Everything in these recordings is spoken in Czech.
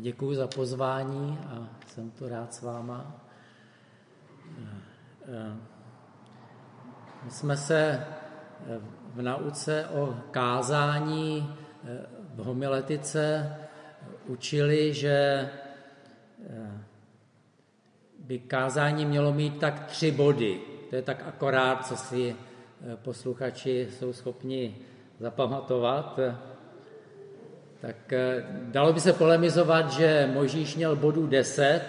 Děkuji za pozvání a jsem tu rád s váma. My jsme se v nauce o kázání v homiletice učili, že by kázání mělo mít tak tři body. To je tak akorát, co si posluchači jsou schopni zapamatovat. Tak eh, dalo by se polemizovat, že Mojžíš měl bodů 10,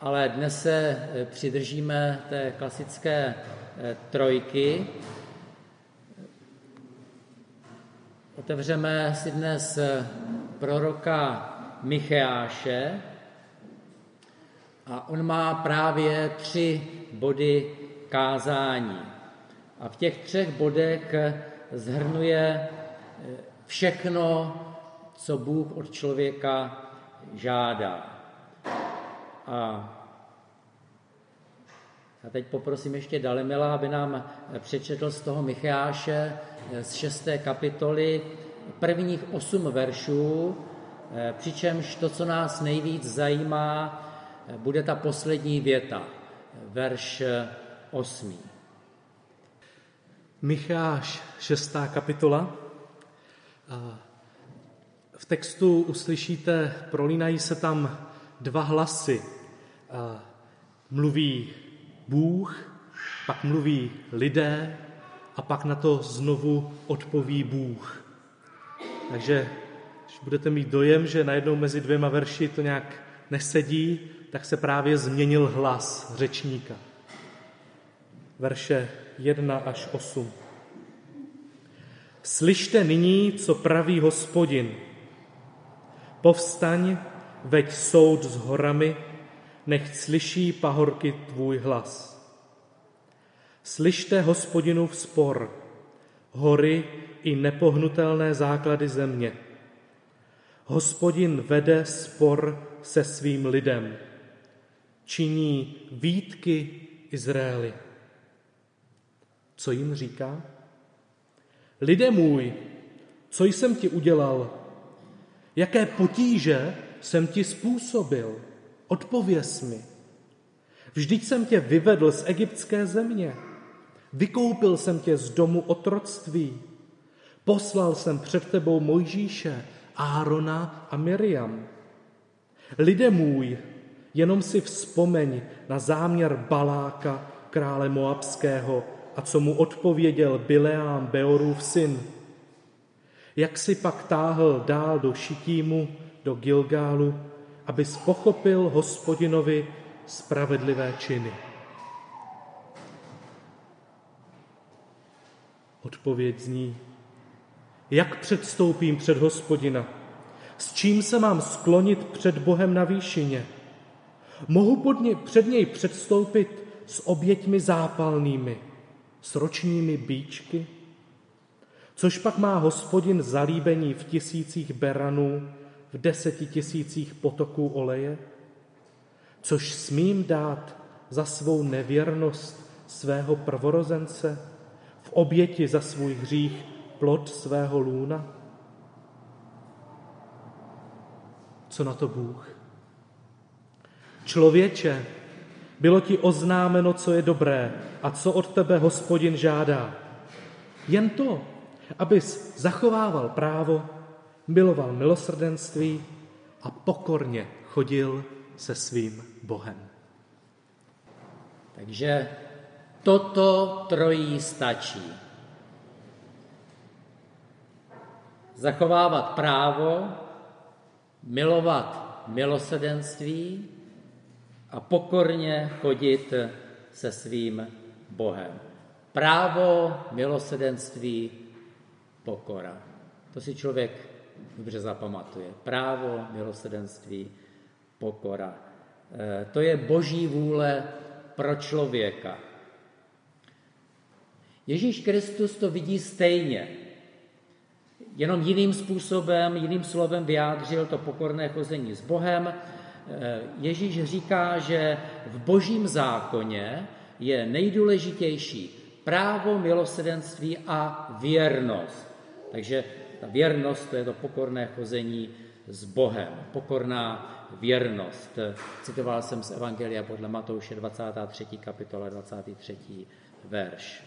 ale dnes se eh, přidržíme té klasické eh, trojky. Otevřeme si dnes proroka Micheáše a on má právě tři body kázání. A v těch třech bodech zhrnuje všechno, co Bůh od člověka žádá. A a teď poprosím ještě Dalimila, aby nám přečetl z toho Micháše z šesté kapitoly prvních osm veršů, přičemž to, co nás nejvíc zajímá, bude ta poslední věta, verš osmý. Micháš, šestá kapitola, v textu uslyšíte, prolínají se tam dva hlasy. Mluví Bůh, pak mluví lidé a pak na to znovu odpoví Bůh. Takže když budete mít dojem, že najednou mezi dvěma verši to nějak nesedí, tak se právě změnil hlas řečníka. Verše 1 až 8. Slyšte nyní, co praví hospodin. Povstaň, veď soud s horami, nech slyší pahorky tvůj hlas. Slyšte hospodinu v spor, hory i nepohnutelné základy země. Hospodin vede spor se svým lidem, činí výtky Izraeli. Co jim říká? Lidé můj, co jsem ti udělal? Jaké potíže jsem ti způsobil? Odpověz mi. Vždyť jsem tě vyvedl z egyptské země. Vykoupil jsem tě z domu otroctví. Poslal jsem před tebou Mojžíše, Árona a Miriam. Lidé můj, jenom si vzpomeň na záměr Baláka, krále Moabského, a co mu odpověděl Bileám, Beorův syn. Jak si pak táhl dál do Šitímu, do Gilgálu, aby pochopil hospodinovi spravedlivé činy. Odpověď zní, jak předstoupím před hospodina? S čím se mám sklonit před Bohem na výšině? Mohu pod ně, před něj předstoupit s oběťmi zápalnými – s ročními bíčky? Což pak má hospodin zalíbení v tisících beranů, v deseti tisících potoků oleje? Což smím dát za svou nevěrnost svého prvorozence, v oběti za svůj hřích plod svého lůna? Co na to Bůh? Člověče, bylo ti oznámeno, co je dobré a co od tebe hospodin žádá. Jen to, abys zachovával právo, miloval milosrdenství a pokorně chodil se svým Bohem. Takže toto trojí stačí. Zachovávat právo, milovat milosrdenství a pokorně chodit se svým Bohem. Právo, milosedenství, pokora. To si člověk dobře zapamatuje. Právo, milosedenství, pokora. E, to je boží vůle pro člověka. Ježíš Kristus to vidí stejně. Jenom jiným způsobem, jiným slovem vyjádřil to pokorné chození s Bohem, Ježíš říká, že v božím zákoně je nejdůležitější právo, milosedenství a věrnost. Takže ta věrnost, to je to pokorné chození s Bohem, pokorná věrnost. Citoval jsem z Evangelia podle Matouše 23. kapitola 23. verš.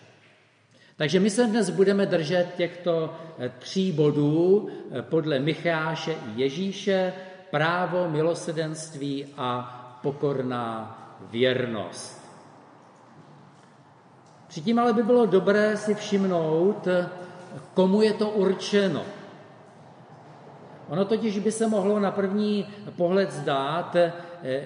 Takže my se dnes budeme držet těchto tří bodů podle Micháše i Ježíše, právo, milosedenství a pokorná věrnost. Předtím ale by bylo dobré si všimnout, komu je to určeno. Ono totiž by se mohlo na první pohled zdát,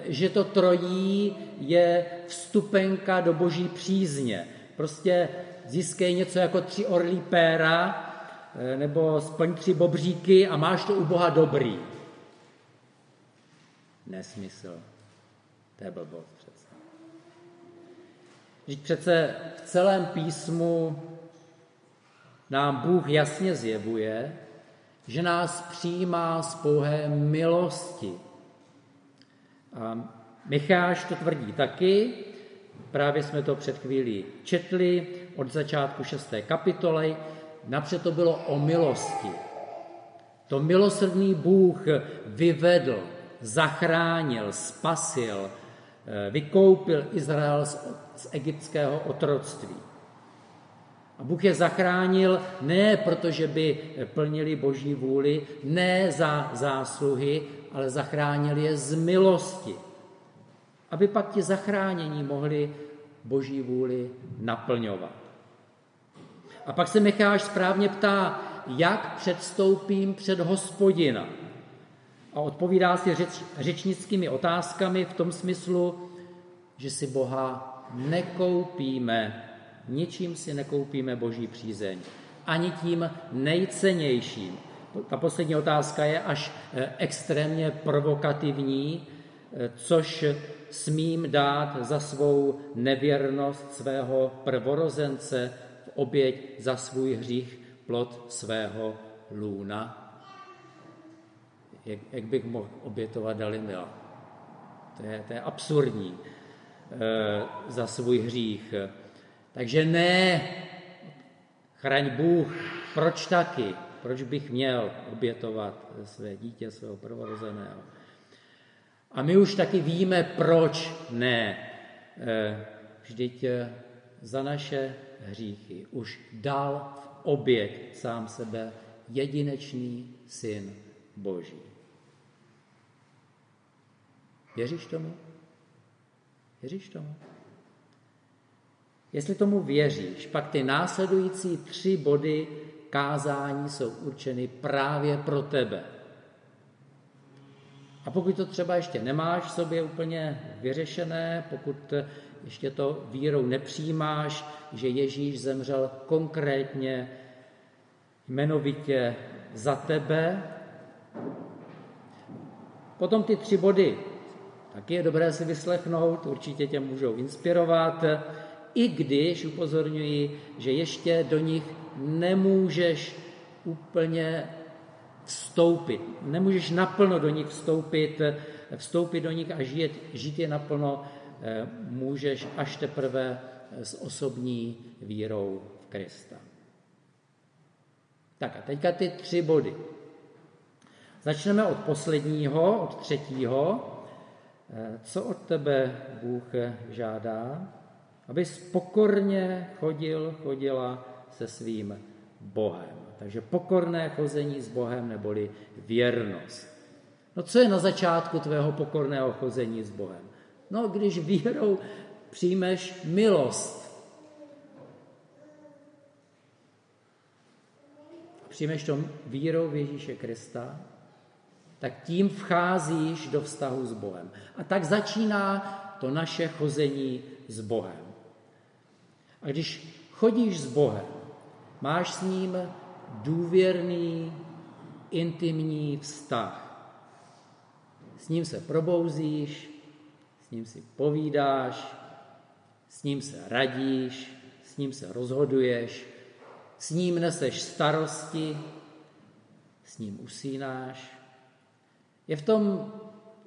že to trojí je vstupenka do boží přízně. Prostě získej něco jako tři orlí péra, nebo splň tři bobříky a máš to u Boha dobrý. Nesmysl. To je blbost přece. Vždyť přece v celém písmu nám Bůh jasně zjevuje, že nás přijímá z pouhé milosti. A Micháš to tvrdí taky, právě jsme to před chvílí četli od začátku šesté kapitoly, napřed to bylo o milosti. To milosrdný Bůh vyvedl, zachránil, spasil, Eh, vykoupil Izrael z, z egyptského otroctví. A Bůh je zachránil ne proto, že by plnili boží vůli, ne za zásluhy, ale zachránil je z milosti. Aby pak ti zachránění mohli boží vůli naplňovat. A pak se Micháš správně ptá, jak předstoupím před hospodina a odpovídá si řeč, řečnickými otázkami v tom smyslu, že si Boha nekoupíme, ničím si nekoupíme boží přízeň, ani tím nejcennějším. Ta poslední otázka je až eh, extrémně provokativní, eh, což smím dát za svou nevěrnost svého prvorozence v oběť za svůj hřích plod svého lůna jak, jak bych mohl obětovat Dalimila. To je, to je absurdní e, za svůj hřích. Takže ne, chraň Bůh, proč taky? Proč bych měl obětovat své dítě, svého prvorozeného? A my už taky víme, proč ne. E, vždyť eh, za naše hříchy už dal v oběť sám sebe jedinečný syn Boží. Věříš tomu? Věříš tomu? Jestli tomu věříš, pak ty následující tři body kázání jsou určeny právě pro tebe. A pokud to třeba ještě nemáš v sobě úplně vyřešené, pokud ještě to vírou nepřijímáš, že Ježíš zemřel konkrétně, jmenovitě za tebe, potom ty tři body tak je dobré si vyslechnout, určitě tě můžou inspirovat, i když upozorňuji, že ještě do nich nemůžeš úplně vstoupit. Nemůžeš naplno do nich vstoupit, vstoupit do nich a žít, žít je naplno eh, můžeš až teprve s osobní vírou v Krista. Tak a teďka ty tři body. Začneme od posledního, od třetího. Eh, co od tebe Bůh žádá? Abys pokorně chodil, chodila se svým Bohem. Takže pokorné chození s Bohem neboli věrnost. No co je na začátku tvého pokorného chození s Bohem? No, když vírou přijmeš milost. Přijmeš to vírou v Ježíše Krista, tak tím vcházíš do vztahu s Bohem. A tak začíná to naše chození s Bohem. A když chodíš s Bohem, máš s ním důvěrný, intimní vztah. S ním se probouzíš, s ním si povídáš, s ním se radíš, s ním se rozhoduješ, s ním neseš starosti, s ním usínáš, je v tom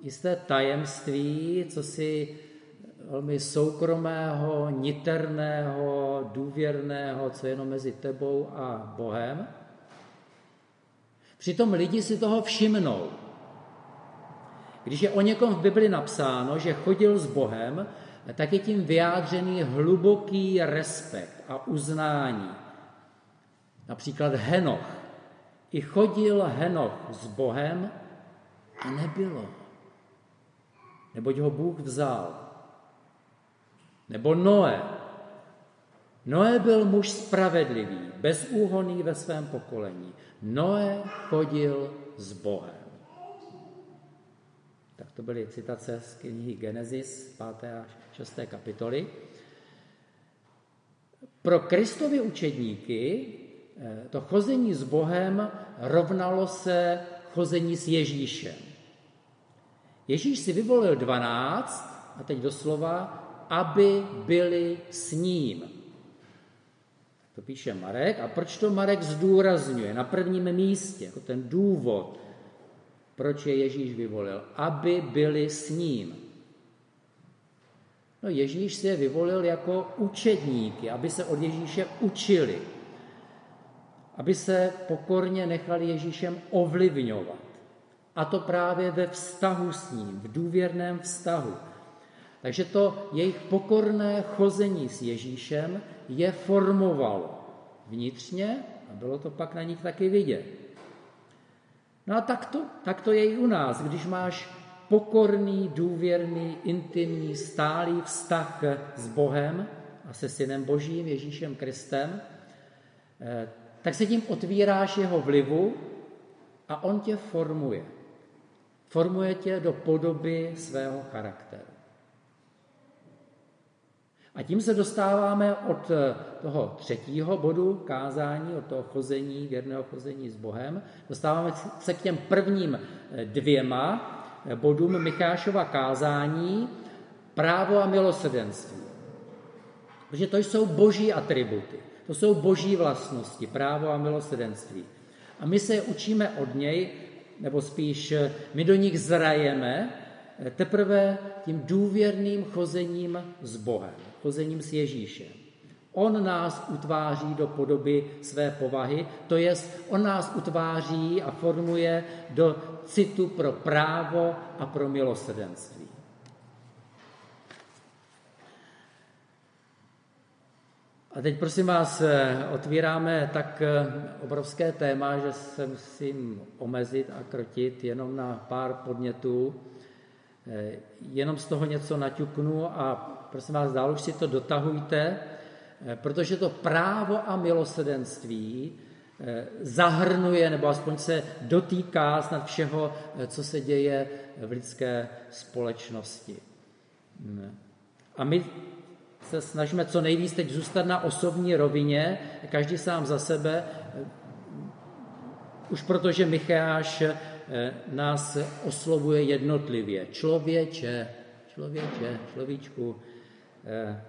jisté tajemství, co si velmi soukromého, niterného, důvěrného, co je jenom mezi tebou a Bohem. Přitom lidi si toho všimnou. Když je o někom v Bibli napsáno, že chodil s Bohem, tak je tím vyjádřený hluboký respekt a uznání. Například Henoch. I chodil Henoch s Bohem a nebylo. Neboť ho Bůh vzal. Nebo Noé. Noé byl muž spravedlivý, bezúhonný ve svém pokolení. Noé chodil s Bohem. Tak to byly citace z knihy Genesis 5. a 6. kapitoly. Pro Kristovi učedníky eh, to chození s Bohem rovnalo se chození s Ježíšem. Ježíš si vyvolil dvanáct, a teď doslova, aby byli s ním. To píše Marek. A proč to Marek zdůrazňuje na prvním místě, jako ten důvod, proč je Ježíš vyvolil? Aby byli s ním. No Ježíš si je vyvolil jako učedníky, aby se od Ježíše učili. Aby se pokorně nechali Ježíšem ovlivňovat. A to právě ve vztahu s ním, v důvěrném vztahu. Takže to jejich pokorné chození s Ježíšem je formovalo vnitřně a bylo to pak na nich taky vidět. No a tak to, tak to je i u nás, když máš pokorný, důvěrný, intimní, stálý vztah s Bohem a se Synem Božím, Ježíšem Kristem, eh, tak se tím otvíráš jeho vlivu a on tě formuje. Formuje tě do podoby svého charakteru. A tím se dostáváme od eh, toho třetího bodu kázání, od toho chození, věrného chození s Bohem, dostáváme se k těm prvním eh, dvěma eh, bodům Michášova kázání, právo a milosrdenství. Protože to jsou boží atributy, to jsou boží vlastnosti, právo a milosrdenství. A my se je učíme od něj, nebo spíš my do nich zrajeme teprve tím důvěrným chozením s Bohem chozením s Ježíšem. On nás utváří do podoby své povahy, to je, on nás utváří a formuje do citu pro právo a pro milosrdenství. A teď prosím vás, eh, otvíráme tak eh, obrovské téma, že se musím omezit a krotit jenom na pár podnětů. Eh, jenom z toho něco naťuknu a prosím vás, dál už si to dotahujte, protože to právo a milosedenství zahrnuje, nebo aspoň se dotýká snad všeho, eh, co se děje v lidské společnosti. Hmm. A my se snažíme co nejvíc teď zůstat na osobní rovině, každý sám za sebe, už protože Micháš nás oslovuje jednotlivě. Člověče, člověče, človíčku, Eh,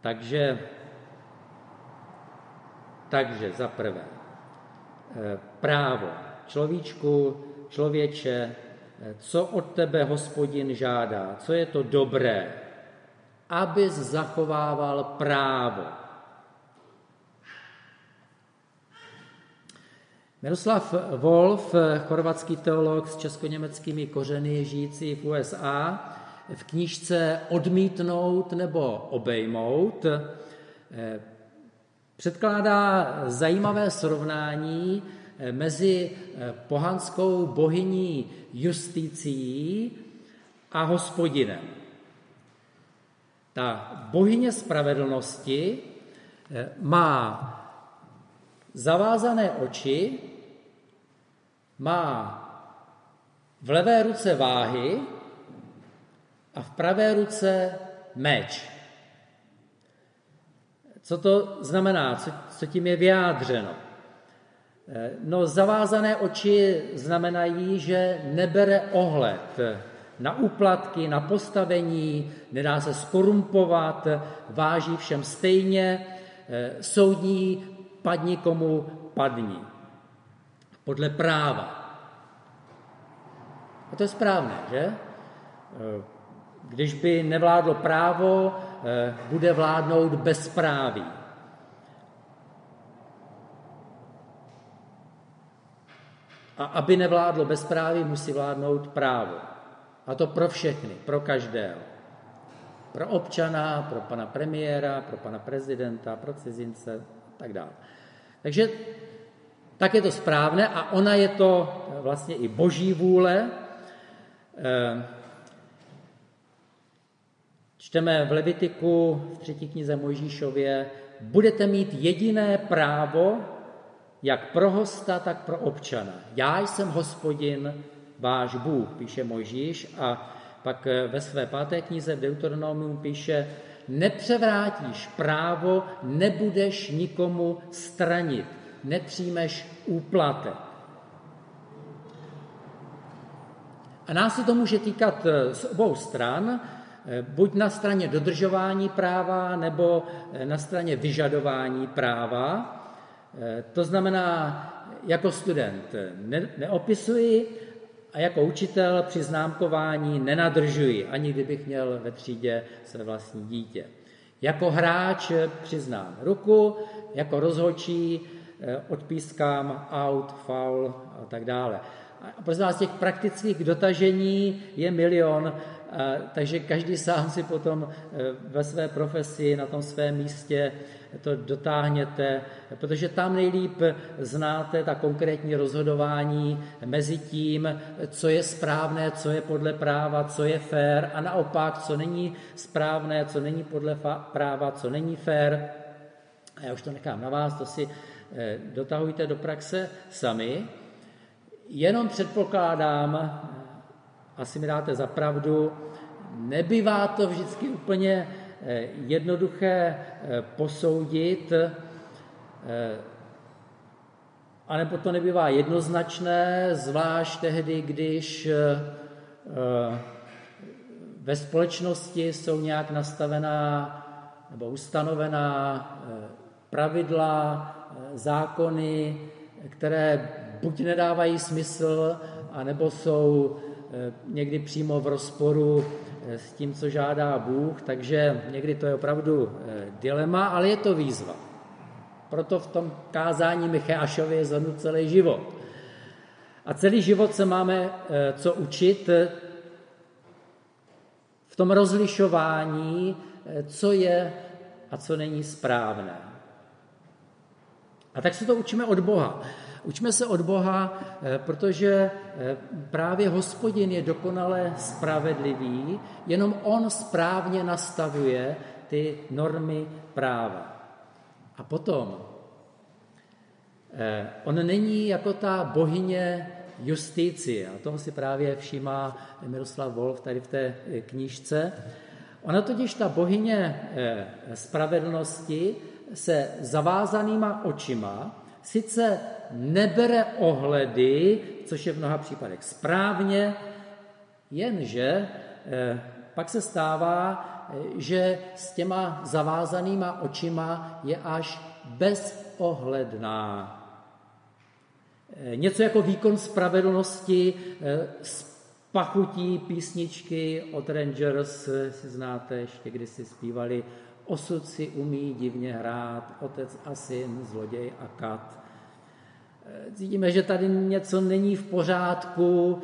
takže, takže za prvé, eh, právo. Človíčku, člověče, eh, co od tebe hospodin žádá, co je to dobré, abys zachovával právo. Miroslav Wolf, chorvatský teolog s česko-německými kořeny žijící v USA, v knížce Odmítnout nebo obejmout eh, předkládá zajímavé srovnání eh, mezi eh, pohanskou bohyní Justicí a hospodinem. Ta bohyně spravedlnosti má zavázané oči, má v levé ruce váhy a v pravé ruce meč. Co to znamená? Co, co tím je vyjádřeno? Eh, no, zavázané oči znamenají, že nebere ohled na úplatky, na postavení, nedá se skorumpovat, váží všem stejně, eh, soudní padni komu padni. Podle práva. A to je správné, že? Eh, když by nevládlo právo, eh, bude vládnout bezpráví. A aby nevládlo bezpráví, musí vládnout právo. A to pro všechny, pro každého. Pro občana, pro pana premiéra, pro pana prezidenta, pro cizince a tak dále. Takže tak je to správné a ona je to vlastně i boží vůle. Eh, čteme v Levitiku v třetí knize Mojžíšově, budete mít jediné právo, jak pro hosta, tak pro občana. Já jsem hospodin, váš Bůh, píše Mojžíš a pak eh, ve své páté knize Deuteronomium píše, nepřevrátíš právo, nebudeš nikomu stranit, nepřijmeš úplatek. A nás se to může týkat eh, z obou stran, eh, buď na straně dodržování práva, nebo na straně vyžadování práva. To znamená, jako student ne, neopisuji a jako učitel při známkování nenadržuji, ani kdybych měl ve třídě své vlastní dítě. Jako hráč přiznám ruku, jako rozhodčí eh, odpískám out, foul a tak dále. A prosím vás, těch praktických dotažení je milion, takže každý sám si potom eh, ve své profesi, na tom svém místě to dotáhněte, protože tam nejlíp znáte ta konkrétní rozhodování mezi tím, co je správné, co je podle práva, co je fér a naopak, co není správné, co není podle práva, co není fér. A já už to nechám na vás, to si eh, dotahujte do praxe sami. Jenom předpokládám, asi mi dáte za pravdu, nebývá to vždycky úplně eh, jednoduché eh, posoudit, eh, anebo to nebývá jednoznačné, zvlášť tehdy, když ve společnosti jsou nějak nastavená nebo ustanovená pravidla, zákony, které buď nedávají smysl, anebo jsou někdy přímo v rozporu eh, s tím, co žádá Bůh, takže někdy to je opravdu eh, dilema, ale je to výzva. Proto v tom kázání Michášově je zhrnut celý život. A celý život se máme co učit v tom rozlišování, co je a co není správné. A tak se to učíme od Boha. Učme se od Boha, eh, protože eh, právě hospodin je dokonale spravedlivý, jenom on správně nastavuje ty normy práva. A potom, eh, on není jako ta bohyně justicie, a toho si právě všímá Miroslav Wolf tady v té knížce. Ona totiž, ta bohyně spravedlnosti, se zavázanýma očima sice nebere ohledy, což je v mnoha případech správně, jenže eh, pak se stává, eh, že s těma zavázanýma očima je až bezohledná. Eh, něco jako výkon spravedlnosti z pachutí písničky od Rangers, si znáte, ještě kdysi zpívali Osud si umí divně hrát, otec a syn, zloděj a kat. Cítíme, že tady něco není v pořádku,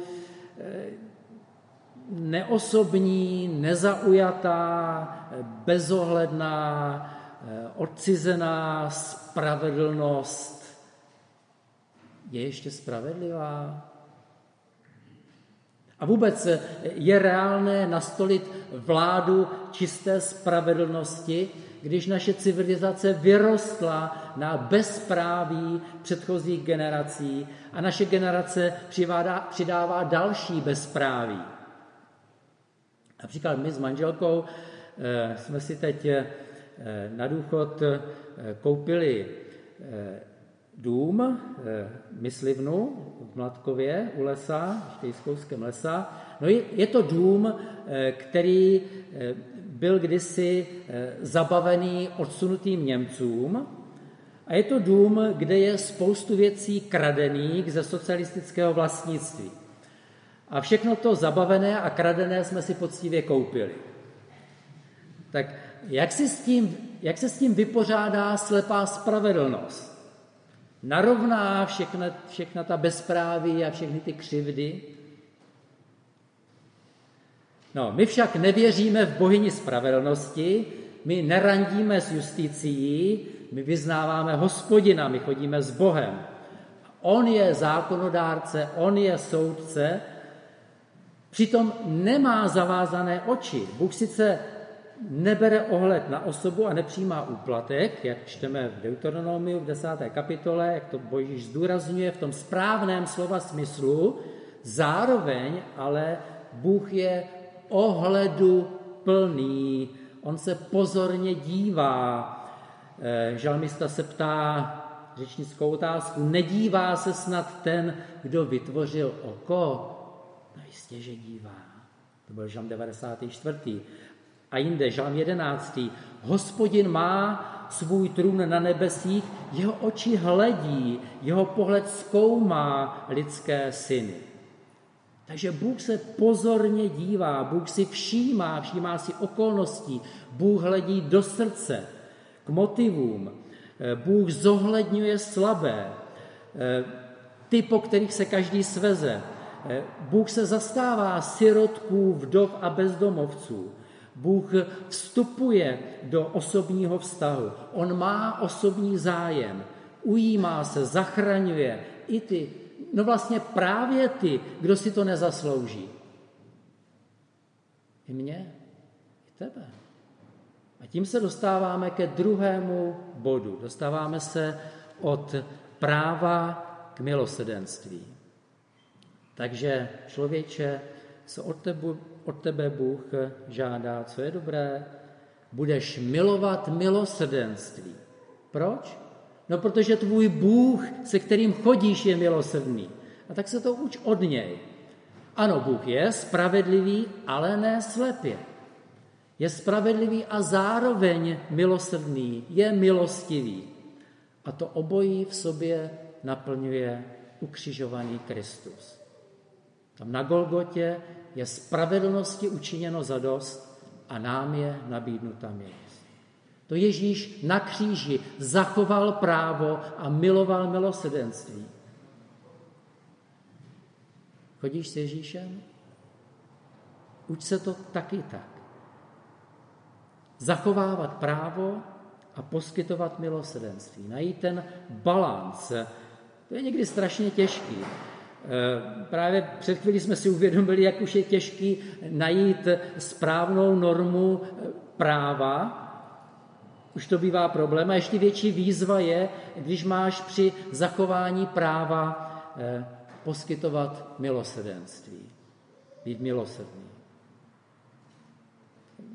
neosobní, nezaujatá, bezohledná, odcizená spravedlnost je ještě spravedlivá? A vůbec je reálné nastolit vládu čisté spravedlnosti, když naše civilizace vyrostla na bezpráví předchozích generací a naše generace přivádá, přidává další bezpráví. Například my s manželkou eh, jsme si teď eh, na důchod eh, koupili eh, dům, eh, myslivnu v Mladkově u lesa, v lesa. No je, to dům, eh, který eh, byl kdysi eh, zabavený odsunutým Němcům a je to dům, kde je spoustu věcí kradených ze socialistického vlastnictví. A všechno to zabavené a kradené jsme si poctivě koupili. Tak jak, si s tím, jak se s tím vypořádá slepá spravedlnost? narovná všechna, všechna ta bezpráví a všechny ty křivdy. No, my však nevěříme v bohyni spravedlnosti, my nerandíme s justicí, my vyznáváme hospodina, my chodíme s Bohem. On je zákonodárce, on je soudce, přitom nemá zavázané oči. Bůh sice nebere ohled na osobu a nepřijímá úplatek, jak čteme v Deuteronomiu v desáté kapitole, jak to Božíš zdůrazňuje v tom správném slova smyslu, zároveň ale Bůh je ohledu plný, on se pozorně dívá. Eh, žalmista se ptá řečnickou otázku, nedívá se snad ten, kdo vytvořil oko? No jistě, že dívá. To byl žalm 94. A jinde, žalm 11. Hospodin má svůj trůn na nebesích, jeho oči hledí, jeho pohled zkoumá lidské syny. Takže Bůh se pozorně dívá, Bůh si všímá, všímá si okolností, Bůh hledí do srdce, k motivům, Bůh zohledňuje slabé, ty, po kterých se každý sveze. Bůh se zastává sirotků, vdov a bezdomovců. Bůh vstupuje do osobního vztahu. On má osobní zájem, ujímá se, zachraňuje i ty, no vlastně právě ty, kdo si to nezaslouží. I mě, i tebe. A tím se dostáváme ke druhému bodu. Dostáváme se od práva k milosedenství. Takže člověče, co od tebe, od tebe Bůh žádá, co je dobré, budeš milovat milosrdenství. Proč? No, protože tvůj Bůh, se kterým chodíš, je milosrdný. A tak se to uč od něj. Ano, Bůh je spravedlivý, ale ne slepě. Je spravedlivý a zároveň milosrdný, je milostivý. A to obojí v sobě naplňuje ukřižovaný Kristus. Tam na Golgotě je spravedlnosti učiněno zadost a nám je nabídnuta milost. To Ježíš na kříži zachoval právo a miloval milosedenství. Chodíš s Ježíšem? Uč se to taky tak. Zachovávat právo a poskytovat milosedenství. Najít ten balans. To je někdy strašně těžký. Eh, právě před chvíli jsme si uvědomili, jak už je těžký najít správnou normu eh, práva. Už to bývá problém. A ještě větší výzva je, když máš při zachování práva eh, poskytovat milosedenství. Být milosrdný.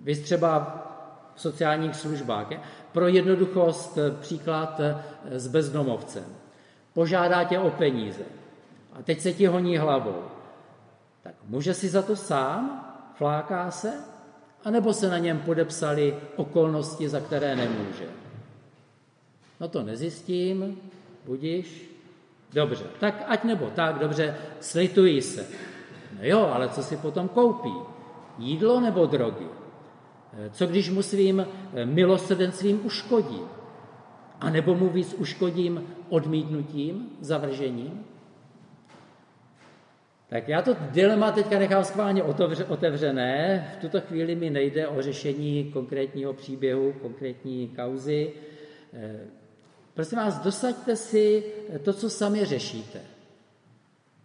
Vy třeba v sociálních službách. Je? Pro jednoduchost příklad s bezdomovcem. Požádá tě o peníze a teď se ti honí hlavou. Tak může si za to sám, fláká se, anebo se na něm podepsali okolnosti, za které nemůže. No to nezjistím, budíš. Dobře, tak ať nebo tak, dobře, slitují se. No jo, ale co si potom koupí? Jídlo nebo drogy? Co když mu svým milosrdenstvím uškodím? A nebo mu víc uškodím odmítnutím, zavržením? Tak já to dilema teďka nechám schválně otevřené. V tuto chvíli mi nejde o řešení konkrétního příběhu, konkrétní kauzy. Eh, prosím vás, dosaďte si to, co sami řešíte.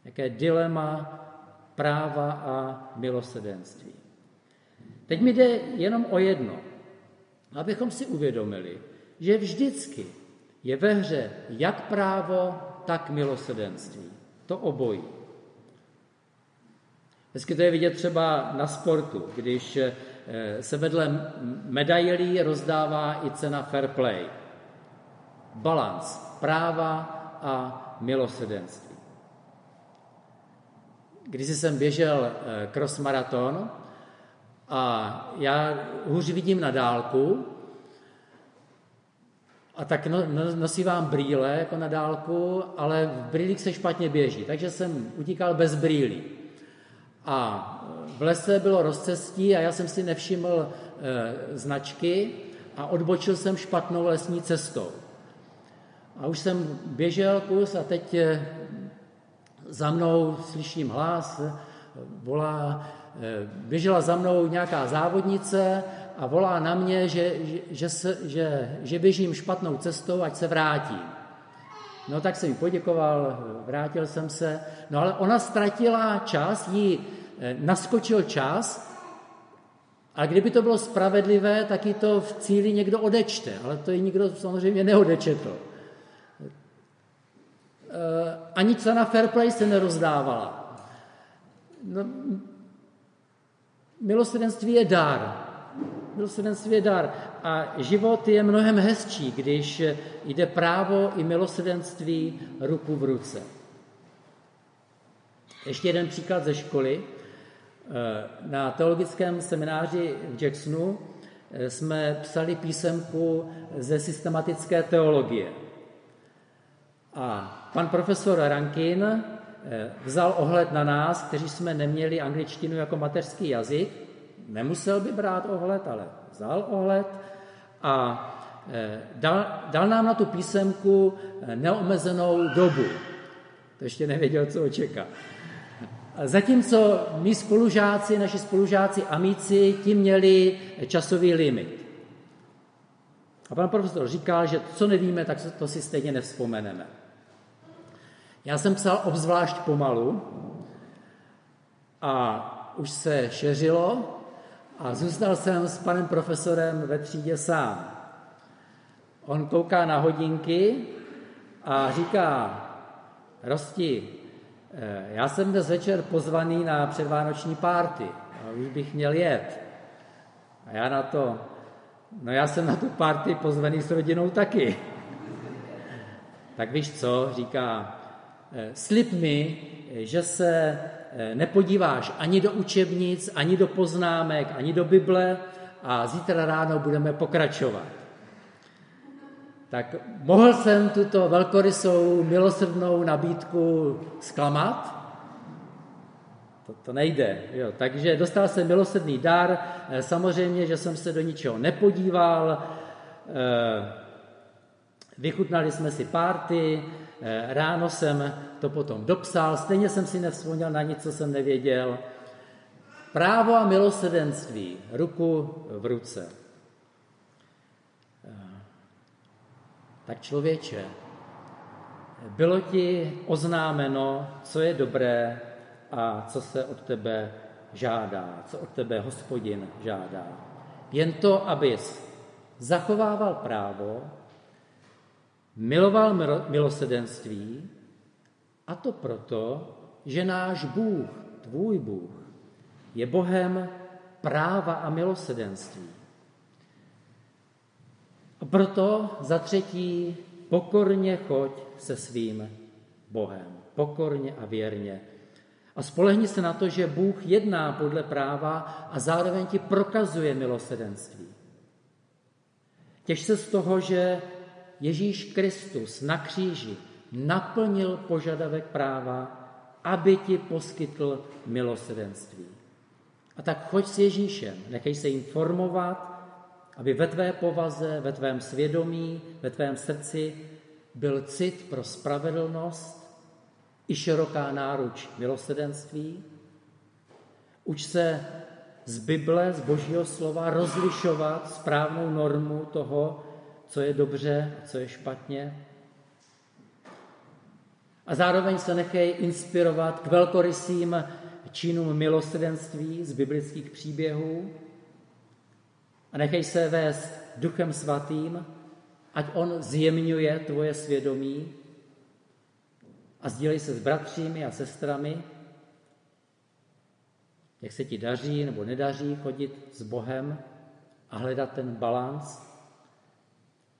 Jaké dilema práva a milosedenství. Teď mi jde jenom o jedno. Abychom si uvědomili, že vždycky je ve hře jak právo, tak milosedenství. To obojí. Hezky to je vidět třeba na sportu, když eh, se vedle medailí rozdává i cena fair play. Balans práva a milosedenství. Když jsem běžel eh, cross maraton a já hůř vidím na dálku, a tak no, no, nosívám brýle jako na dálku, ale v brýlích se špatně běží, takže jsem utíkal bez brýlí. A v lese bylo rozcestí a já jsem si nevšiml e, značky a odbočil jsem špatnou lesní cestou. a už jsem běžel kus a teď eh, za mnou slyším hlas, volá, eh, běžela za mnou nějaká závodnice a volá na mě, že, že, se, že, že běžím špatnou cestou, ať se vrátím. No tak jsem jí poděkoval, vrátil jsem se, no ale ona ztratila čas, jí eh, naskočil čas a kdyby to bylo spravedlivé, tak ji to v cíli někdo odečte, ale to ji nikdo samozřejmě neodečetl. Eh, ani cena fair play se nerozdávala. No, milosrdenství je dar. Milosrdenství je dar. A život je mnohem hezčí, když jde právo i milosrdenství ruku v ruce. Ještě jeden příklad ze školy. Eh, na teologickém semináři v Jacksonu eh, jsme psali písemku ze systematické teologie. A pan profesor Rankin eh, vzal ohled na nás, kteří jsme neměli angličtinu jako mateřský jazyk. Nemusel by brát ohled, ale vzal ohled a dal, dal nám na tu písemku neomezenou dobu. To ještě nevěděl, co očeká. Zatímco my spolužáci, naši spolužáci amici, ti měli časový limit. A pan profesor říkal, že co nevíme, tak to si stejně nevzpomeneme. Já jsem psal obzvlášť pomalu a už se šeřilo a zůstal jsem s panem profesorem ve třídě sám. On kouká na hodinky a říká, Rosti, Eh, já jsem dnes večer pozvaný na předvánoční párty a už bych měl jet. A já na to, no já jsem na tu párty pozvaný s rodinou taky. tak víš co, říká, slib mi, že se eh, nepodíváš ani do učebnic, ani do poznámek, ani do Bible a zítra ráno budeme pokračovat. Tak mohl jsem tuto velkorysou milosrdnou nabídku zklamat? To, to nejde. Jo. Takže dostal jsem milosrdný dar, eh, samozřejmě, že jsem se do ničeho nepodíval, eh, vychutnali jsme si párty, eh, ráno jsem to potom dopsal, stejně jsem si nevzpomněl na nic, co jsem nevěděl. Právo a milosrdenství, ruku v ruce. tak člověče, bylo ti oznámeno, co je dobré a co se od tebe žádá, co od tebe hospodin žádá. Jen to, abys zachovával právo, miloval milosedenství, a to proto, že náš Bůh, tvůj Bůh, je Bohem práva a milosedenství. A proto za třetí pokorně choď se svým Bohem. Pokorně a věrně. A spolehni se na to, že Bůh jedná podle práva a zároveň ti prokazuje milosedenství. Těž se z toho, že Ježíš Kristus na kříži naplnil požadavek práva, aby ti poskytl milosedenství. A tak choď s Ježíšem, nechej se informovat, aby ve tvé povaze, ve tvém svědomí, ve tvém srdci byl cit pro spravedlnost i široká náruč milosedenství. Uč se z Bible, z Božího slova rozlišovat správnou normu toho, co je dobře a co je špatně. A zároveň se nechej inspirovat k velkorysým činům milosedenství z biblických příběhů, a nechej se vést Duchem Svatým, ať On zjemňuje tvoje svědomí a sdílej se s bratřími a sestrami, jak se ti daří nebo nedaří chodit s Bohem a hledat ten balans.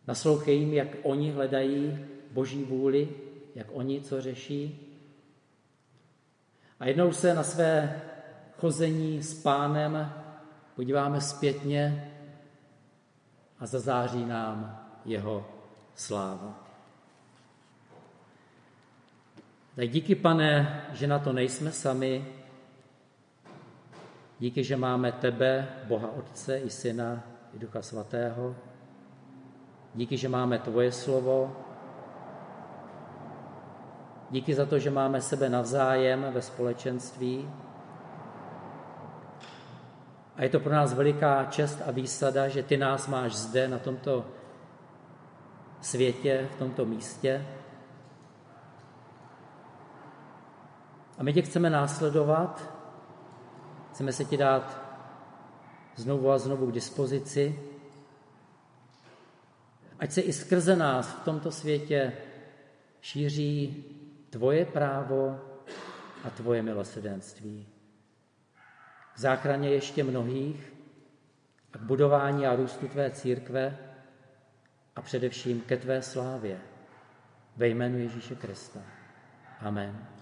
Naslouchej jim, jak oni hledají Boží vůli, jak oni co řeší. A jednou se na své chození s pánem podíváme zpětně a zazáří nám jeho sláva. Tak díky, pane, že na to nejsme sami. Díky, že máme tebe, Boha Otce i Syna i Ducha Svatého. Díky, že máme tvoje slovo Díky za to, že máme sebe navzájem ve společenství. A je to pro nás veliká čest a výsada, že ty nás máš zde na tomto světě, v tomto místě. A my tě chceme následovat, chceme se ti dát znovu a znovu k dispozici, ať se i skrze nás v tomto světě šíří tvoje právo a tvoje milosedenství. K záchraně ještě mnohých a k budování a růstu tvé církve a především ke tvé slávě. Ve jménu Ježíše Krista. Amen.